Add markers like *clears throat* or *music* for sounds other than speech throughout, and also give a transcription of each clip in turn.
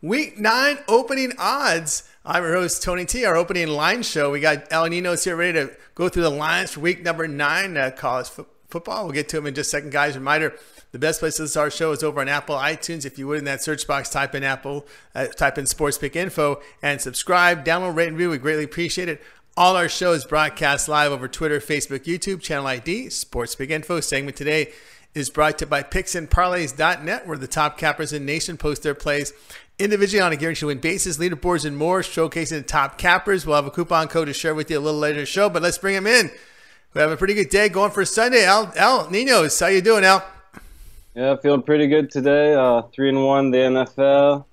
Week nine opening odds. I'm your host, Tony T. Our opening line show. We got El Ninos here ready to go through the lines for week number nine uh, college fo- football. We'll get to them in just a second, guys. Reminder the best place to listen to our show is over on Apple iTunes. If you would, in that search box, type in Apple, uh, type in Sports Pick Info, and subscribe, download, rate, and review. We greatly appreciate it. All our shows broadcast live over Twitter, Facebook, YouTube, channel ID, Sports Pick Info. Segment today is brought to you by PicksandParlays.net, where the top cappers in nation post their plays individually on a guarantee win basis, leaderboards, and more, showcasing the top cappers. We'll have a coupon code to share with you a little later in the show, but let's bring them in. We have a pretty good day going for Sunday. Al, Ninos, how you doing, Al? Yeah, feeling pretty good today. Uh, three and one the NFL,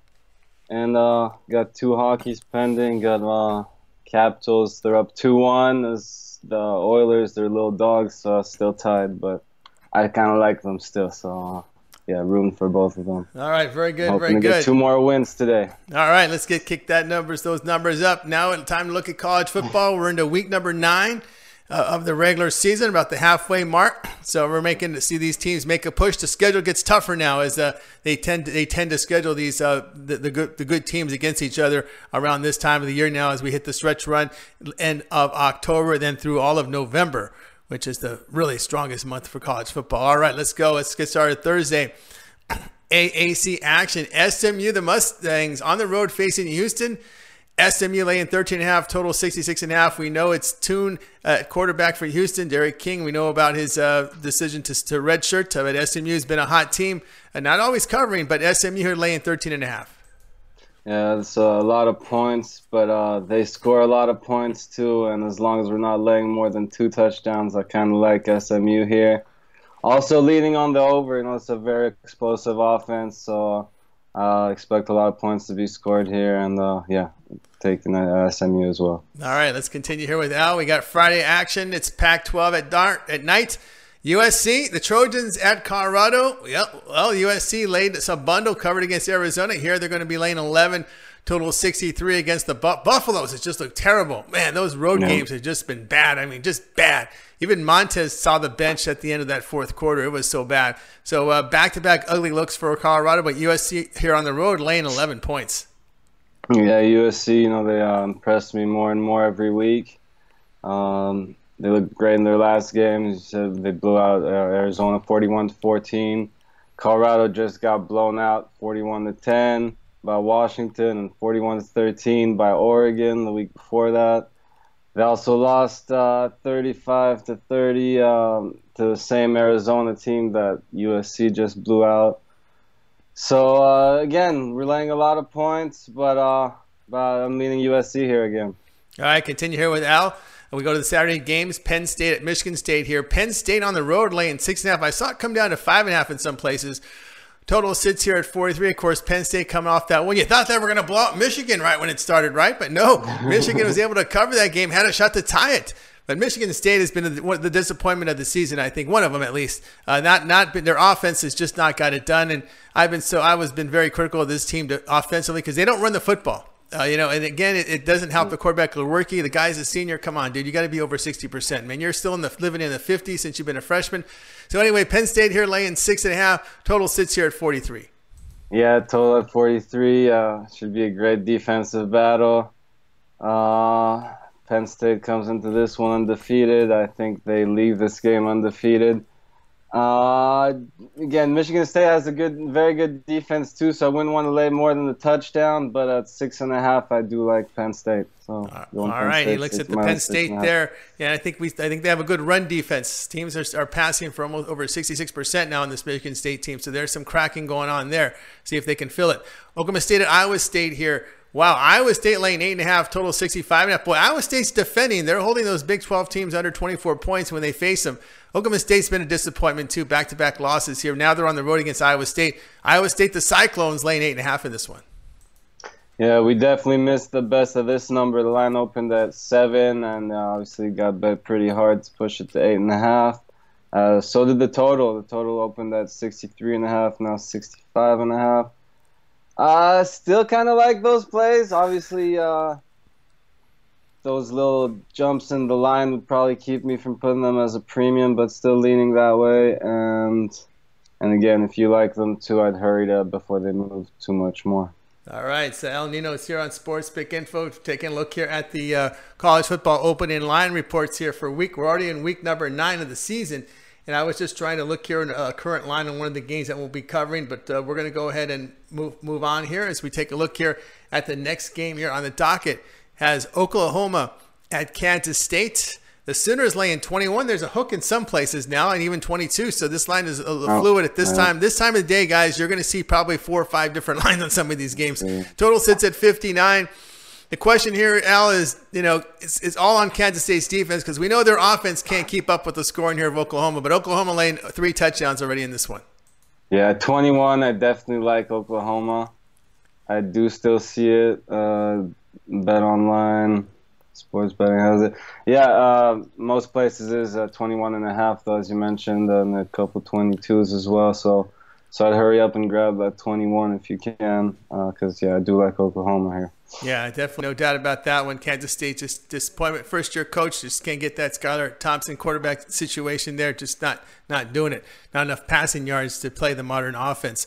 and uh, got two hockeys pending. Got uh, Capitals. They're up two one. The Oilers, they're little dogs, so still tied, but I kind of like them still. So uh, yeah, room for both of them. All right, very good, very good. two more wins today. All right, let's get kick that numbers, those numbers up. Now, it's time to look at college football. We're into week number nine uh, of the regular season, about the halfway mark. So we're making to see these teams make a push. The schedule gets tougher now as uh, they tend to, they tend to schedule these uh, the, the good the good teams against each other around this time of the year. Now, as we hit the stretch run end of October, then through all of November. Which is the really strongest month for college football. All right, let's go. Let's get started Thursday. *clears throat* AAC action. SMU, the Mustangs on the road facing Houston. SMU laying 13 and a half, total 66 and a half. We know it's Tune, uh, quarterback for Houston, D'Eriq King. We know about his uh, decision to, to redshirt, but SMU has been a hot team, and not always covering, but SMU here laying 13 and a half. Yeah, it's a lot of points, but uh, they score a lot of points too. And as long as we're not laying more than two touchdowns, I kind of like SMU here. Also leading on the over, you know, it's a very explosive offense, so I uh, expect a lot of points to be scored here, and uh, yeah, taking uh, SMU as well. All right, let's continue here with Al. We got Friday action. It's Pac-12 at dark at night. USC, the Trojans at Colorado. Yep. Well, USC laid some bundle covered against Arizona. Here they're going to be laying 11, total 63 against the Bu- Buffaloes. It just looked terrible. Man, those road Yeah. games have just been bad. I mean, just bad. Even Montez saw the bench at the end of that fourth quarter. It was so bad. So uh, back-to-back ugly looks for Colorado, but USC here on the road laying 11 points. Yeah, USC, you know, they uh, impressed me more and more every week. Um, they looked great in their last game. They blew out uh, Arizona 41 to 14. Colorado just got blown out 41 to 10 by Washington and 41 to 13 by Oregon the week before that. They also lost uh, 35 to 30 um, to the same Arizona team that USC just blew out. So uh, again, we're laying a lot of points, but uh, but I'm leaning USC here again. All right, continue here with Al. And we go to the Saturday games. Penn State at Michigan State here. Penn State on the road laying six and a half. I saw it come down to five and a half in some places. Total sits here at 43. Of course, Penn State coming off that one. You thought they were going to blow out Michigan right when it started, right? But no, *laughs* Michigan was able to cover that game, had a shot to tie it. But Michigan State has been the, the disappointment of the season. I think one of them at least. Uh, not not been, their offense has just not got it done. And I've been so I was been very critical of this team to, offensively because they don't run the football. Uh, you know, and again, it, it doesn't help the quarterback Lewerke. The guy's a senior. Come on, dude, you got to be over sixty percent, man. You're still in the living in the 50s since you've been a freshman. So anyway, Penn State here laying six and a half. Total sits here at 43. Yeah, total at 43. Uh, should be a great defensive battle. Uh, Penn State comes into this one undefeated. I think they leave this game undefeated. Uh, again, Michigan State has a good, very good defense too, so I wouldn't want to lay more than the touchdown. But at six and a half, I do like Penn State. So uh, all right, State, he looks at the Penn State there. Yeah, I think we, I think they have a good run defense. Teams are, are passing for almost over sixty six percent now in this Michigan State team, so there's some cracking going on there. See if they can fill it. Oklahoma State at Iowa State here. Wow, Iowa State laying eight and a half, total 65 and a half. Boy, Iowa State's defending. They're holding those Big 12 teams under 24 points when they face them. Oklahoma State's been a disappointment too, back to back losses here. Now they're on the road against Iowa State. Iowa State, the Cyclones, laying eight and a half in this one. Yeah, we definitely missed the best of this number. The line opened at seven, and uh, obviously got bet pretty hard to push it to eight and a half. Uh, so did the total. The total opened at 63 and a half, now 65 and a half. Uh, still kind of like those plays. Obviously, uh, those little jumps in the line would probably keep me from putting them as a premium, but still leaning that way. And and again, if you like them too, I'd hurry up before they move too much more. All right, so El Nino is here on Sports Pick Info. Taking a look here at the uh, college football opening line reports here for week. We're already in week number nine of the season. And I was just trying to look here in a current line on one of the games that we'll be covering, but uh, we're going to go ahead and move move on here as we take a look here at the next game here on the docket. Has Oklahoma at Kansas State. The Sooners laying 21. There's a hook in some places now, and even 22. So this line is a little oh, fluid at this time. This time of the day, guys, you're going to see probably four or five different *laughs* lines on some of these games. Total sits at 59 the question here, Al, is you know it's, it's all on Kansas State's defense because we know their offense can't keep up with the scoring here of Oklahoma, but Oklahoma laying three touchdowns already in this one. Yeah, 21. I definitely like Oklahoma. I do still see it. Uh, bet online, sports betting has it. Yeah, uh, most places is uh, 21 and a half, though, as you mentioned, and a couple 22s as well. So, so I'd hurry up and grab that 21 if you can, because uh, yeah, I do like Oklahoma here. Yeah, definitely, no doubt about that one. Kansas State just disappointment. First year coach just can't get that Skylar Thompson quarterback situation there. Just not not doing it. Not enough passing yards to play the modern offense.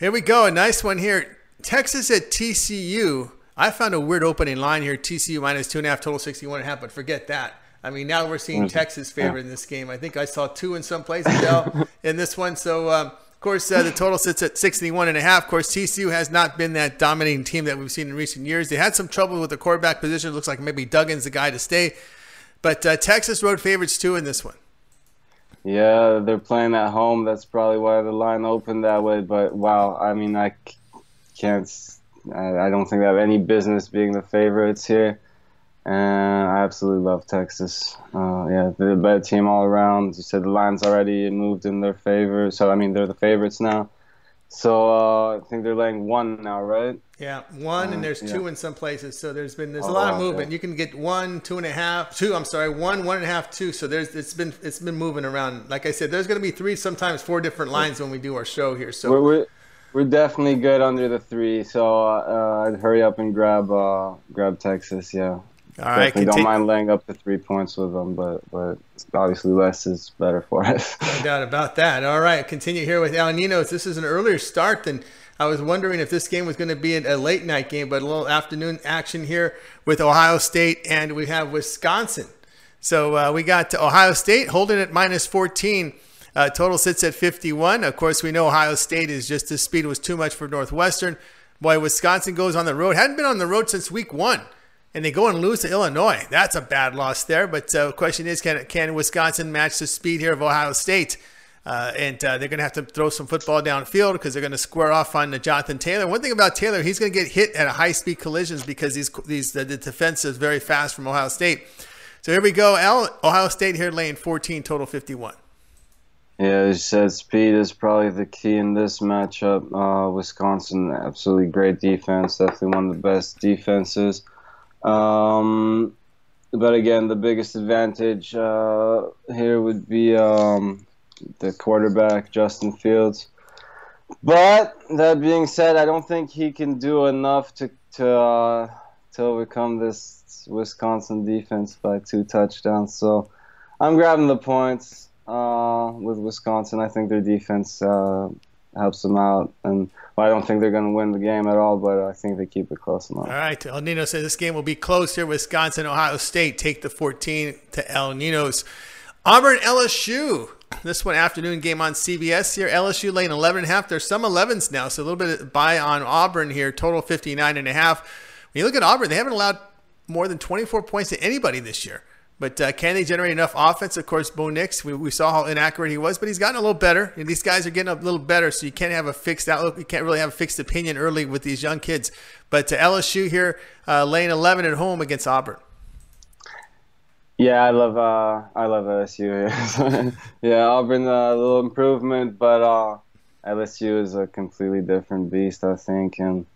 Here we go, a nice one here. Texas at TCU. I found a weird opening line here. TCU minus two and a half, total sixty-one and a half. But forget that. I mean, now we're seeing Texas favorite in this game. I think I saw two in some places, *laughs* in this one. So. Um, of course, uh, the total sits at 61 and a half. Of course, TCU has not been that dominating team that we've seen in recent years. They had some trouble with the quarterback position. It looks like maybe Duggan's the guy to stay. But uh, Texas road favorites too in this one. Yeah, they're playing at home. That's probably why the line opened that way. But wow, I mean, I can't. I don't think they have any business being the favorites here and I absolutely love Texas. Uh, yeah, they're a better team all around. You said the line's already moved in their favor, so I mean they're the favorites now. So uh, I think they're laying one now, right? Yeah, one, uh, and there's yeah. two in some places. So there's been there's oh, a lot of movement. You can get one, two and a half, two. I'm sorry, one, one and a half, two. So there's it's been it's been moving around. Like I said, there's going to be three, sometimes four different lines when we do our show here. So we're, we're, we're definitely good under the three. So uh, I'd hurry up and grab uh, grab Texas. Yeah. All right, Definitely don't mind laying up to three points with them, but but obviously less is better for us. *laughs* no doubt about that. All right, continue here with Al Ninos. This is an earlier start than I was wondering if this game was going to be a late night game, but a little afternoon action here with Ohio State, and we have Wisconsin. So uh, we got Ohio State holding at minus 14. Uh, total sits at 51. Of course, we know Ohio State is just the speed was too much for Northwestern. Boy, Wisconsin goes on the road. Hadn't been on the road since week one and they go and lose to Illinois. That's a bad loss there. But uh, question is, can can Wisconsin match the speed here of Ohio State? Uh, and uh, they're going to have to throw some football downfield because they're going to square off on the Jonathan Taylor. One thing about Taylor, he's going to get hit at a high speed collisions because these these the, the defense is very fast from Ohio State. So here we go. Al, Ohio State here laying 14, total 51. Yeah, as you said, speed is probably the key in this matchup. Uh, Wisconsin, absolutely great defense, definitely one of the best defenses. Um, but again, the biggest advantage uh, here would be um, the quarterback, Justin Fields. But that being said, I don't think he can do enough to to uh, to overcome this Wisconsin defense by two touchdowns. So I'm grabbing the points uh, with Wisconsin. I think their defense uh, helps them out. And I don't think they're going to win the game at all, but I think they keep it close enough. All right. El Nino says this game will be close here. Wisconsin, Ohio State take the 14 to El Nino's. Auburn, LSU. This one afternoon game on CBS here. LSU laying 11 and a half. There's some 11s now, so a little bit of buy on Auburn here. Total 59 and a half. When you look at Auburn, they haven't allowed more than 24 points to anybody this year. But uh, can they generate enough offense? Of course, Bo Nix, we, we saw how inaccurate he was, but he's gotten a little better. And these guys are getting a little better, so you can't have a fixed outlook. You can't really have a fixed opinion early with these young kids. But uh, LSU here, uh, laying 11 at home against Auburn. Yeah, I love uh, I love LSU. *laughs* yeah, Auburn uh, a little improvement, but uh, LSU is a completely different beast, I think, and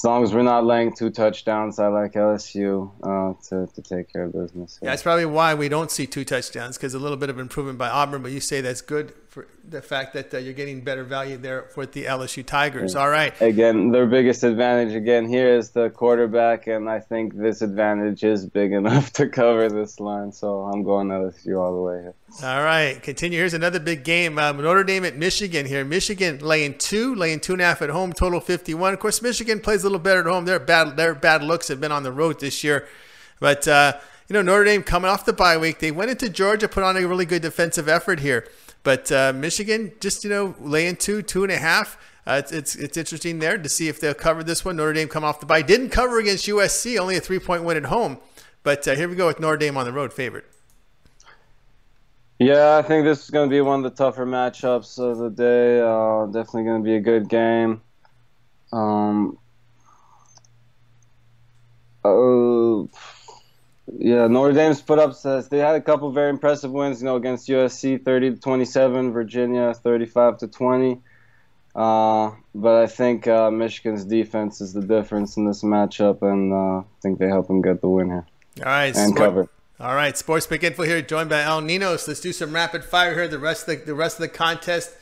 as long as we're not laying two touchdowns, I like LSU uh, to, to take care of business. Yeah. that's probably why we don't see two touchdowns because a little bit of improvement by Auburn, but you say that's good for the fact that uh, you're getting better value there for the LSU Tigers. All right. Again, their biggest advantage again here is the quarterback, and I think this advantage is big *laughs* enough to cover this line. So I'm going LSU all the way here. All right, continue. Here's another big game. Um, Notre Dame at Michigan here. Michigan laying two, laying two and a half at home, total 51. Of course, Michigan plays a little better at home. Their bad, their bad looks have been on the road this year, but. Uh, you know, Notre Dame coming off the bye week, they went into Georgia, put on a really good defensive effort here. But uh, Michigan, just you know, laying two, two and a half. Uh, it's, it's, it's interesting there to see if they'll cover this one. Notre Dame come off the bye, didn't cover against USC, only a three point win at home. But uh, here we go with Notre Dame on the road, favorite. Yeah, I think this is going to be one of the tougher matchups of the day. Uh, definitely going to be a good game. Um, uh, yeah, Notre Dame's put up. Says they had a couple very impressive wins, you know, against USC, 30 to 27, Virginia, 35 to 20. Uh, but I think uh, Michigan's defense is the difference in this matchup, and uh, I think they help them get the win here. All right, and sport, cover. All right, Sports Pick Info here, joined by Al Ninos. Let's do some rapid fire here. The rest of the, the rest of the contest.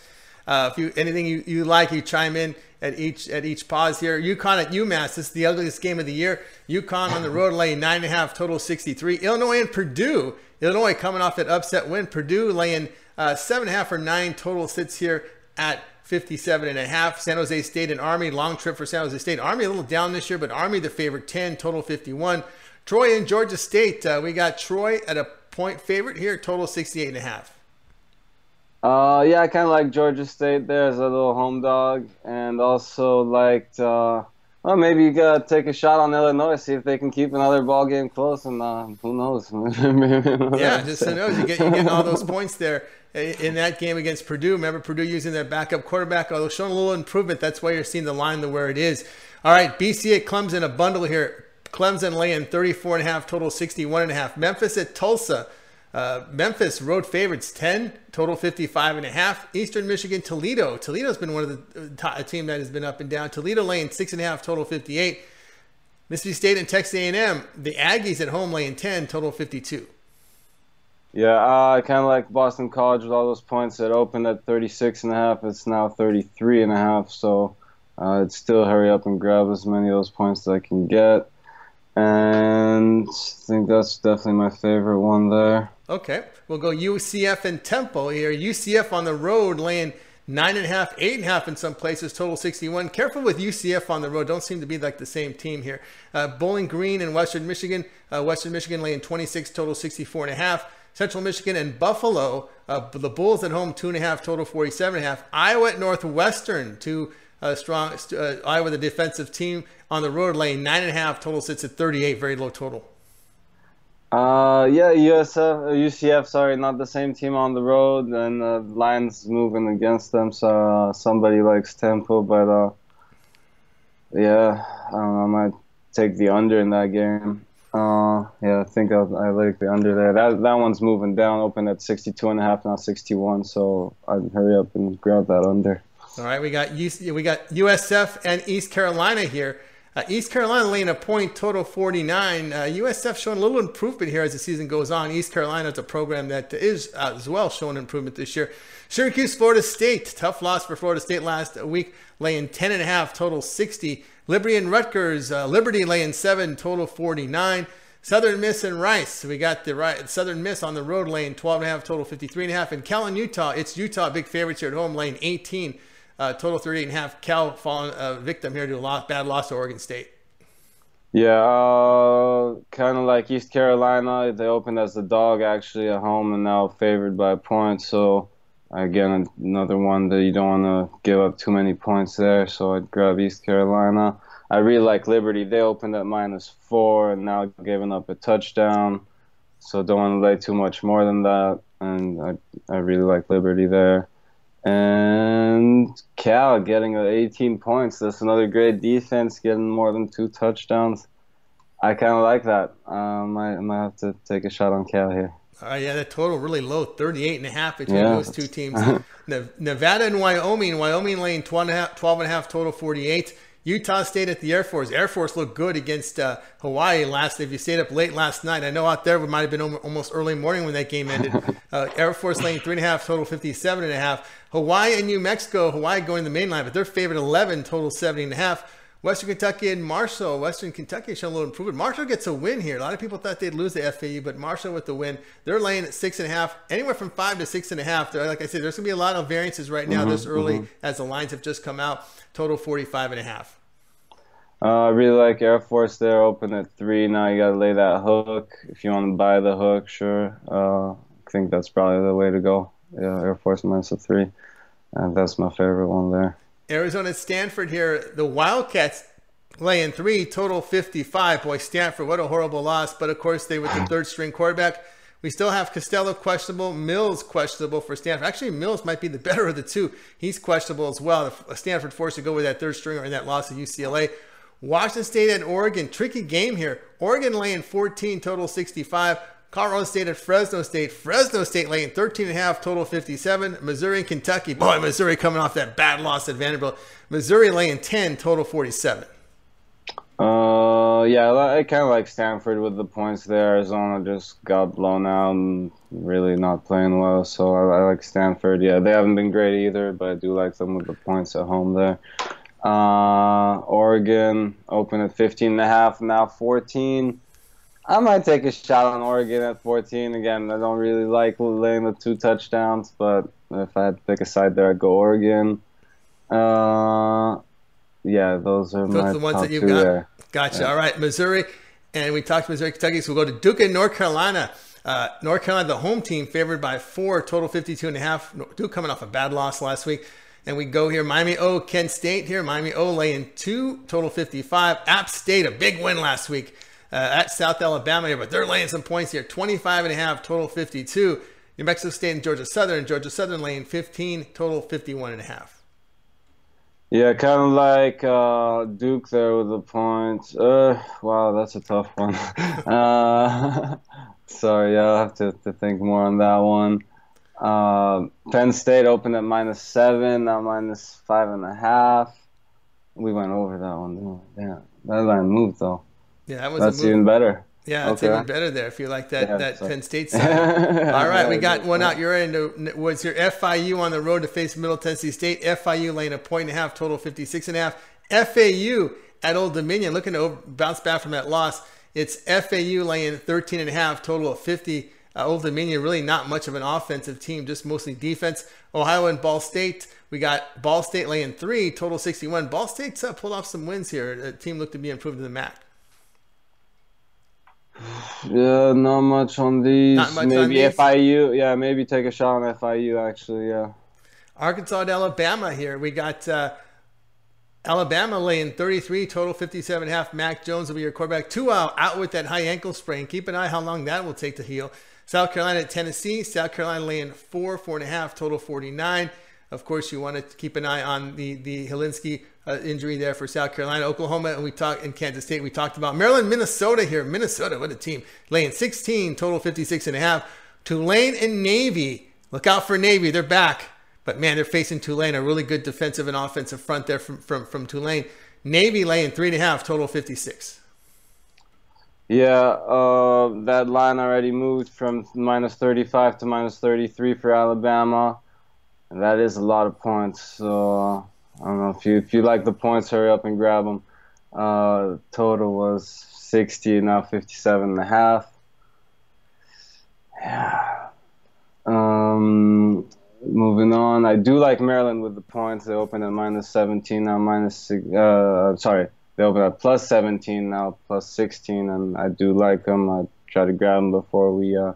Uh, if you anything you, you like, you chime in at each at each pause here. UConn at UMass. This is the ugliest game of the year. UConn on the road laying nine and a half, total 63. Illinois and Purdue. Illinois coming off that upset win. Purdue laying uh, seven and a half or nine total sits here at 57 and a half. San Jose State and Army. Long trip for San Jose State. Army a little down this year, but Army the favorite 10, total 51. Troy and Georgia State. Uh, we got Troy at a point favorite here, total 68 and a half. Uh, yeah, I kind of like Georgia State there as a little home dog, and also liked. Uh, well, maybe you gotta take a shot on Illinois, see if they can keep another ball game close, and uh, who knows? *laughs* yeah, just who knows? You get you getting all those points there in that game against Purdue. Remember Purdue using their backup quarterback, although showing a little improvement. That's why you're seeing the line the where it is. All right, BC at Clemson, a bundle here. Clemson laying 34 and a half, total 61 and a half. Memphis at Tulsa. Uh, Memphis road favorites 10, total 55 and a half. Eastern Michigan, Toledo. Toledo's been one of the uh, team that has been up and down. Toledo laying six and a half, total 58. Mississippi State and Texas A&M. The Aggies at home laying 10, total 52. Yeah, uh, kind of like Boston College with all those points. that opened at 36 and a half. It's now 33 and a half. So uh, it's still hurry up and grab as many of those points as I can get. And I think that's definitely my favorite one there. Okay, we'll go UCF and Temple here. UCF on the road laying nine and a half, eight and a half in some places, total 61. Careful with UCF on the road. Don't seem to be like the same team here. Uh, Bowling Green and Western Michigan. Uh, Western Michigan laying 26, total 64 and a half. Central Michigan and Buffalo. Uh, the Bulls at home, two and a half, total 47 and a half. Iowa at Northwestern, two uh, strong. Uh, Iowa, the defensive team on the road, laying nine and a half, total sits at 38, very low total. Uh, yeah, USF, UCF, sorry, not the same team on the road, and uh, Lions moving against them, so uh, somebody likes Temple, but uh, yeah, I, know, I might take the under in that game. Uh, yeah, I think I'll, I like the under there. That that one's moving down, open at 62 and a half, now 61, so I'd hurry up and grab that under. All right, we got UC, we got USF and East Carolina here. Uh, East Carolina laying a point, total 49. Uh, USF showing a little improvement here as the season goes on. East Carolina is a program that is uh, as well showing improvement this year. Syracuse, Florida State, tough loss for Florida State last week, laying 10.5, total 60. Liberty and Rutgers, uh, Liberty laying 7, total 49. Southern Miss and Rice. We got the right Southern Miss on the road lane, 12.5, total 53.5. And Cal and Utah, it's Utah, big favorites here at home, lane 18, uh, total 38 and a half. Cal falling uh, victim here to a lot, bad loss to Oregon State. Yeah, uh, kind of like East Carolina. They opened as a dog actually at home and now favored by points. point. So again, another one that you don't want to give up too many points there. So I'd grab East Carolina. I really like Liberty. They opened at minus four and now giving up a touchdown. So don't want to lay too much more than that. And I I really like Liberty there. And Cal getting 18 points. That's another great defense, getting more than two touchdowns. I kind of like that. Um, I might have to take a shot on Cal here. Uh, yeah, the total really low, 38 and a half between yeah. those two teams. *laughs* Nevada and Wyoming. Wyoming laying 12 and, a half, 12 and a half total 48. Utah State at the Air Force. Air Force looked good against uh, Hawaii last. If you stayed up late last night, I know out there it might have been almost early morning when that game ended. *laughs* Uh, Air Force laying three and a half, total 57 and a half. Hawaii and New Mexico. Hawaii going to the main line, but they're favored 11, total 70 and a half. Western Kentucky and Marshall. Western Kentucky showing a little improvement. Marshall gets a win here. A lot of people thought they'd lose the FAU, but Marshall with the win. They're laying at six and a half, anywhere from five to six and a half. They're, like I said, there's going to be a lot of variances right now mm-hmm, this early mm-hmm. as the lines have just come out. Total 45 and a half. Uh, I really like Air Force there, open at three. Now you got to lay that hook. If you want to buy the hook, sure. Uh, I think that's probably the way to go. Yeah, Air Force minus a three. And that's my favorite one there. Arizona Stanford here. The Wildcats laying three, total 55. Boy, Stanford, what a horrible loss. But of course, they with the third string quarterback. We still have Costello questionable, Mills questionable for Stanford. Actually, Mills might be the *laughs* better of the two. He's questionable as well. Stanford forced to go with that third stringer in that loss to UCLA. Washington State and Oregon, tricky game here. Oregon laying 14, total 65. Colorado State at Fresno State. Fresno State laying 13 and a half, total 57. Missouri and Kentucky. Boy, Missouri coming off that bad loss at Vanderbilt. Missouri laying 10, total 47. Uh, yeah, I kind of like Stanford with the points there. Arizona just got blown out and really not playing well, so I, I like Stanford. Yeah, they haven't been great either, but I do like them with the points at home there. Uh, Oregon open at 15 and a half, now 14. I might take a shot on Oregon at 14. Again, I don't really like laying the two touchdowns, but if I had to pick a side there, I'd go Oregon. Uh, yeah, those are those my the ones that you've got. There. Gotcha. Yeah. All right, Missouri, and we talked Missouri, Kentucky, so we'll go to Duke and North Carolina. Uh, North Carolina, the home team, favored by four, total 52 and a half. Duke coming off a bad loss last week. And we go here, Miami O, Kent State here. Miami O laying two, total 55. App State, a big win last week uh, at South Alabama here, but they're laying some points here. 25 and a half, total 52. New Mexico State and Georgia Southern. Georgia Southern laying 15, total 51 and a half. Yeah, kind of like uh, Duke there with the points. Uh, wow, that's a tough one. *laughs* uh, *laughs* sorry, I'll have to, to think more on that one. Uh, Penn State opened at minus seven, now minus five and a half. We went over that one. Yeah, that line moved though. Yeah, that was that's even better. Yeah, it's okay. even better there if you like that yeah, that so. Penn State *laughs* side. All right, we got one out your end. Was your FIU on the road to face Middle Tennessee State? FIU laying a point and a half, total 56 and a half. FAU at Old Dominion looking to bounce back from that loss. It's FAU laying 13 and a half, total of 50. Uh, Old Dominion really not much of an offensive team, just mostly defense. Ohio and Ball State, we got Ball State laying three, total 61. Ball State's uh, pulled off some wins here. The team looked to be improved in the MAC. Yeah, not much on these. Much maybe on these. FIU. Yeah, maybe take a shot on FIU. Actually, yeah. Arkansas and Alabama here. We got uh, Alabama laying 33, total 57 and a half. Mac Jones will be your quarterback. Tua out with that high ankle sprain. Keep an eye how long that will take to heal. South Carolina at Tennessee. South Carolina laying four, four and a half, total 49. Of course, you want to keep an eye on the the Hilinski uh, injury there for South Carolina, Oklahoma, and we talked in Kansas State. We talked about Maryland, Minnesota here. Minnesota, what a team! Laying 16, total 56 and a half. Tulane and Navy. Look out for Navy. They're back, but man, they're facing Tulane, a really good defensive and offensive front there from from, from Tulane. Navy laying three and a half, total 56. Yeah, uh, that line already moved from minus 35 to minus 33 for Alabama. That is a lot of points. So I don't know if you if you like the points, hurry up and grab them. Uh, total was 60, now 57 and a half. Yeah. Um, moving on, I do like Maryland with the points. They opened at minus 17, now minus. Uh, sorry, they open at plus 17 now, plus 16, and I do like them. I try to grab them before we uh,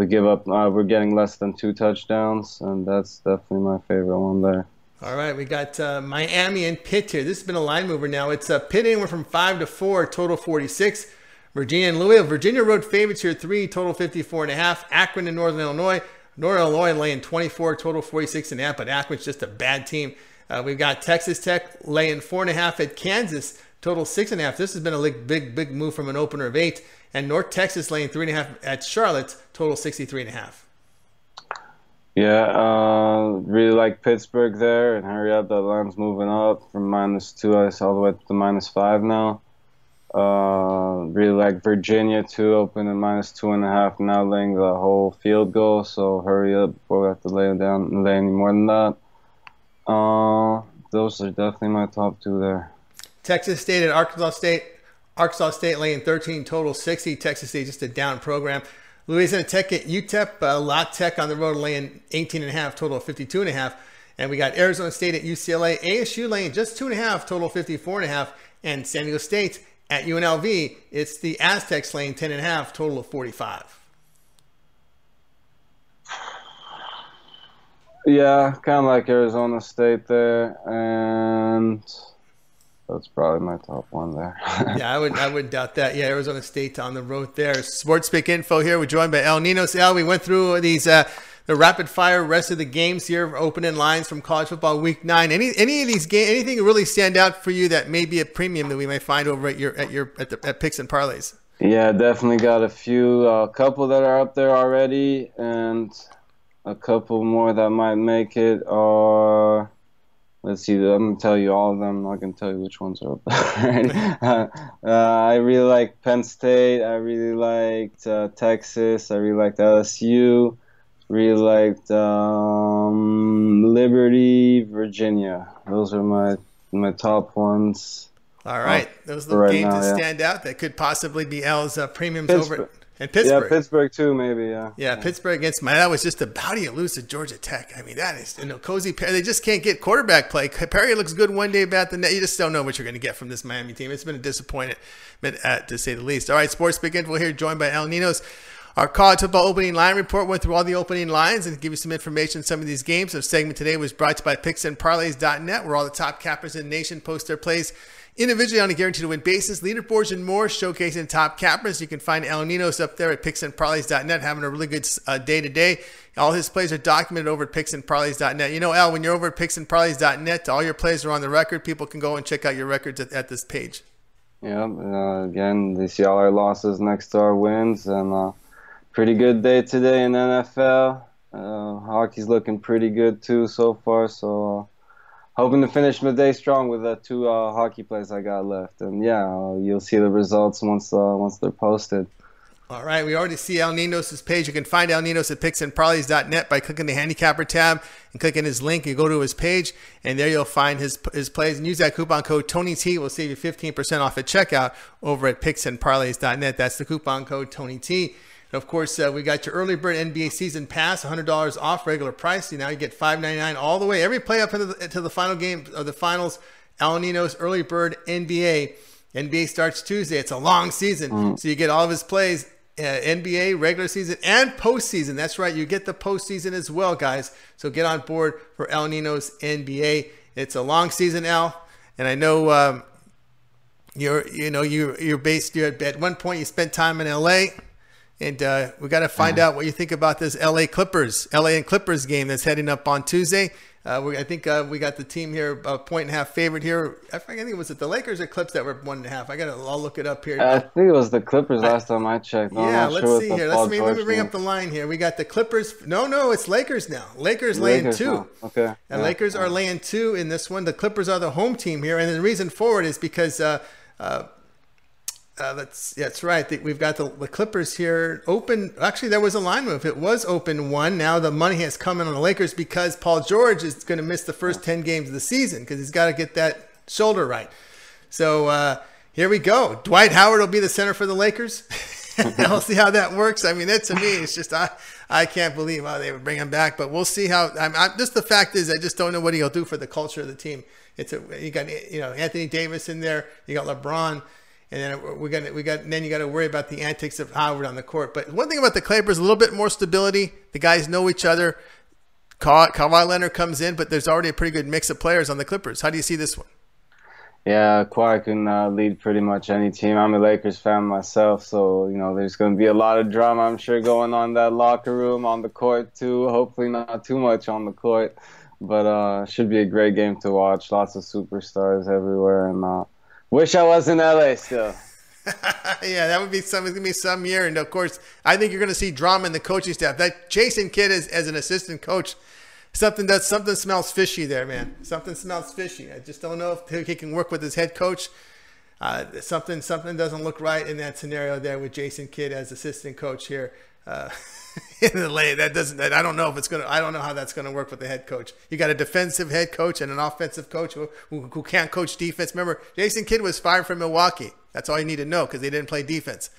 we give up. Uh, we're getting less than two touchdowns, and that's definitely my favorite one there. All right, we got uh, Miami and Pitt here. This has been a line mover now. It's uh, Pitt anywhere from five to four, total 46. Virginia and Louisville. Virginia road favorites here, three, total 54 and a half. Akron and Northern Illinois. Northern Illinois laying 24, total 46 and a half, but Akron's just a bad team. Uh, we've got Texas Tech laying four and a half at Kansas, total six and a half. This has been a big, big move from an opener of eight. And North Texas laying three and a half at Charlotte, total 63 and a half. Yeah, uh, really like Pittsburgh there, and hurry up, that line's moving up from minus two, I saw all the way to minus five now. Uh, really like Virginia too, open at minus two and a half, now laying the whole field goal, so hurry up before we have to lay down and lay any more than that. Uh, those are definitely my top two there. Texas State and Arkansas State. Arkansas State laying 13, total 60. Texas State just a down program. Louisiana Tech at UTEP, uh, La Tech on the road laying 18 and a half, total 52 and a half. And we got Arizona State at UCLA, ASU laying just two and a half, total 54 and a half. And San Diego State at UNLV, it's the Aztecs laying 10 and a half, total of 45. Yeah, kind of like Arizona State there, and that's probably my top one there. *laughs* yeah, I would I would doubt that. Yeah, Arizona State on the road there. Sports Pick Info here. We're joined by El Ninos. El, we went through these uh, the rapid fire rest of the games here, opening lines from college football week nine. Any any of these games, anything really stand out for you that may be a premium that we may find over at your at your at the at picks and parlays? Yeah, definitely got a few, a uh, couple that are up there already, and a couple more that might make it. Are let's see, I'm gonna tell you all of them. I'm not gonna tell you which ones are up there. *laughs* uh, I really like Penn State. I really liked uh, Texas. I really liked LSU. Really liked um, Liberty, Virginia. Those are my my top ones. All right, those little right games now, that yeah. stand out that could possibly be L's uh, premiums Pittsburgh. over. And Pittsburgh. Yeah, Pittsburgh too, maybe. Yeah. Yeah, Pittsburgh against my. That was just a how do you lose to Georgia Tech? I mean, that is you know cozy. Perry, they just can't get quarterback play. Perry looks good one day, bad the net. You just don't know what you're going to get from this Miami team. It's been a disappointment, uh, to say the least. All right, Sports Pick Info here, joined by El Ninos. Our college football opening line report went through all the opening lines and give you some information on some of these games. Our segment today was brought to you by PicksandParlays.net, where all the top cappers in the nation post their plays individually on a guaranteed to win basis, leaderboards, and more, showcasing top cappers. You can find El Ninos up there at picksandparlays.net, having a really good day to day. All his plays are documented over at picksandparlays.net. You know, Al, when you're over at picksandparlays.net, all your plays are on the record. People can go and check out your records at, at this page. Yeah, uh, again, they see all our losses next to our wins, and uh, pretty good day today in NFL. Uh, hockey's looking pretty good too so far, so uh, hoping to finish my day strong with the two uh, hockey plays I got left. And yeah, uh, you'll see the results once uh, once they're posted. All right, we already see El Ninos' page. You can find El Ninos at picksandparlays.net by clicking the handicapper tab and clicking his link. You go to his page, and there you'll find his his plays. And use that coupon code Tony TonyT. Will save you 15% off at checkout over at picksandparlays.net. That's the coupon code TonyT. And of course, uh, we got your early bird NBA season pass, $100 off regular price. Now you get $5.99 all the way, every play up into the, to the final game of the finals. El Ninos early bird NBA. NBA starts Tuesday. It's a long season, mm. so you get all of his plays. Uh, NBA regular season and postseason. That's right, you get the postseason as well, guys. So get on board for El Ninos NBA. It's a long season, Al, and I know um, you're you know you you're based. You're at one point you spent time in LA. And uh, we got to find uh-huh. out what you think about this LA Clippers, LA and Clippers game that's heading up on Tuesday. Uh, we, I think uh, we got the team here a point and a half favorite here. I think it was it the Lakers or Clips that were one and a half. I got to. I'll look it up here. I think it was the Clippers last time I checked. I'm yeah, let's sure see here. Let's me, let me bring up the line here. We got the Clippers. No, no, it's Lakers now. Lakers, laying Lakers two. Now. Okay. And yeah. Lakers are laying two in this one. The Clippers are the home team here, and the reason for it is because. Uh, that's that's right. We've got the, the, Clippers here open. Actually, there was a line move. It was open one. Now the money has come in on the Lakers because Paul George is going to miss the first ten games of the season because he's got to get that shoulder right. So uh, here we go. Dwight Howard will be the center for the Lakers. *laughs* we'll see how that works. I mean, that to me, it's just I I can't believe how they would bring him back. But we'll see how. I'm, I'm, just the fact is, I just don't know what he'll do for the culture of the team. It's a you got you know Anthony Davis in there, you got LeBron, and then we got we got then you got to worry about the antics of Howard on the court. But one thing about the Clippers, a little bit more stability. The guys know each other. Ka- Kawhi Leonard comes in, but there's already a pretty good mix of players on the Clippers. How do you see this one? Yeah, Kawhi can uh, lead pretty much any team. I'm a Lakers fan myself, so you know there's going to be a lot of drama, I'm sure, going on that locker room, on the court too. Hopefully, not too much on the court, but uh, should be a great game to watch. Lots of superstars everywhere, and uh, wish I was in LA still. *laughs* yeah, that would be some. It's gonna be some year, and of course, I think you're gonna see drama in the coaching staff. That Jason Kidd is as an assistant coach something that something smells fishy there, man. Something smells fishy. I just don't know if he can work with his head coach. Uh, something something doesn't look right in that scenario there with Jason Kidd as assistant coach here. Uh, *laughs* *laughs* that doesn't. That, I don't know if it's gonna. I don't know how that's gonna work with the head coach. You got a defensive head coach and an offensive coach who, who, who can't coach defense. Remember, Jason Kidd was fired from Milwaukee. That's all you need to know because they didn't play defense.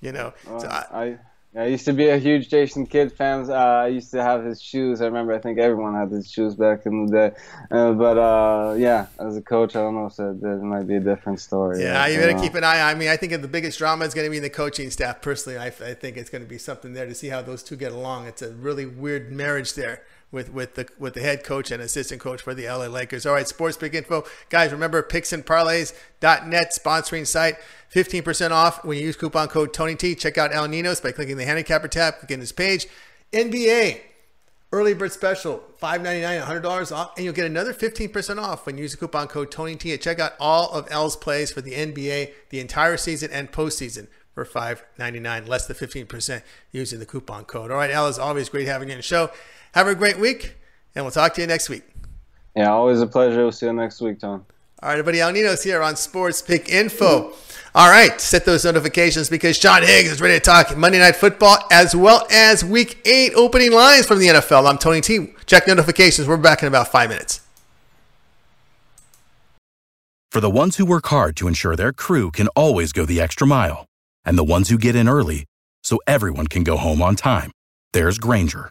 You know, uh, so I, I I used to be a huge Jason Kidd fan. Uh, I used to have his shoes. I remember. I think everyone had his shoes back in the day. Uh, but uh, yeah, as a coach, I don't know if that, that might be a different story. Yeah, you got to keep an eye. I mean, I think the biggest drama is going to be in the coaching staff. Personally, I, I think it's going to be something there to see how those two get along. It's a really weird marriage there with with the with the head coach and assistant coach for the LA Lakers. All right, sports pick info. Guys, remember picksandparlays.net sponsoring site. 15% off when you use coupon code TonyT. Check out El Ninos by clicking the handicapper tab, clicking this page. NBA early bird special, $5.99, $100 off, and you'll get another 15% off when you use the coupon code TonyT. And check out all of L's plays for the NBA, the entire season and postseason for $5.99, less than 15% using the coupon code. All right, L, is always great having you on the show. Have a great week, and we'll talk to you next week. Yeah, always a pleasure. We'll see you next week, Tom. All right, everybody, El Ninos here on Sports Pick Info. All right, set those notifications because Sean Higgs is ready to talk Monday Night Football as well as Week 8 opening lines from the NFL. I'm Tony T. Check notifications. We're back in about five minutes. For the ones who work hard to ensure their crew can always go the extra mile, and the ones who get in early so everyone can go home on time, there's Grainger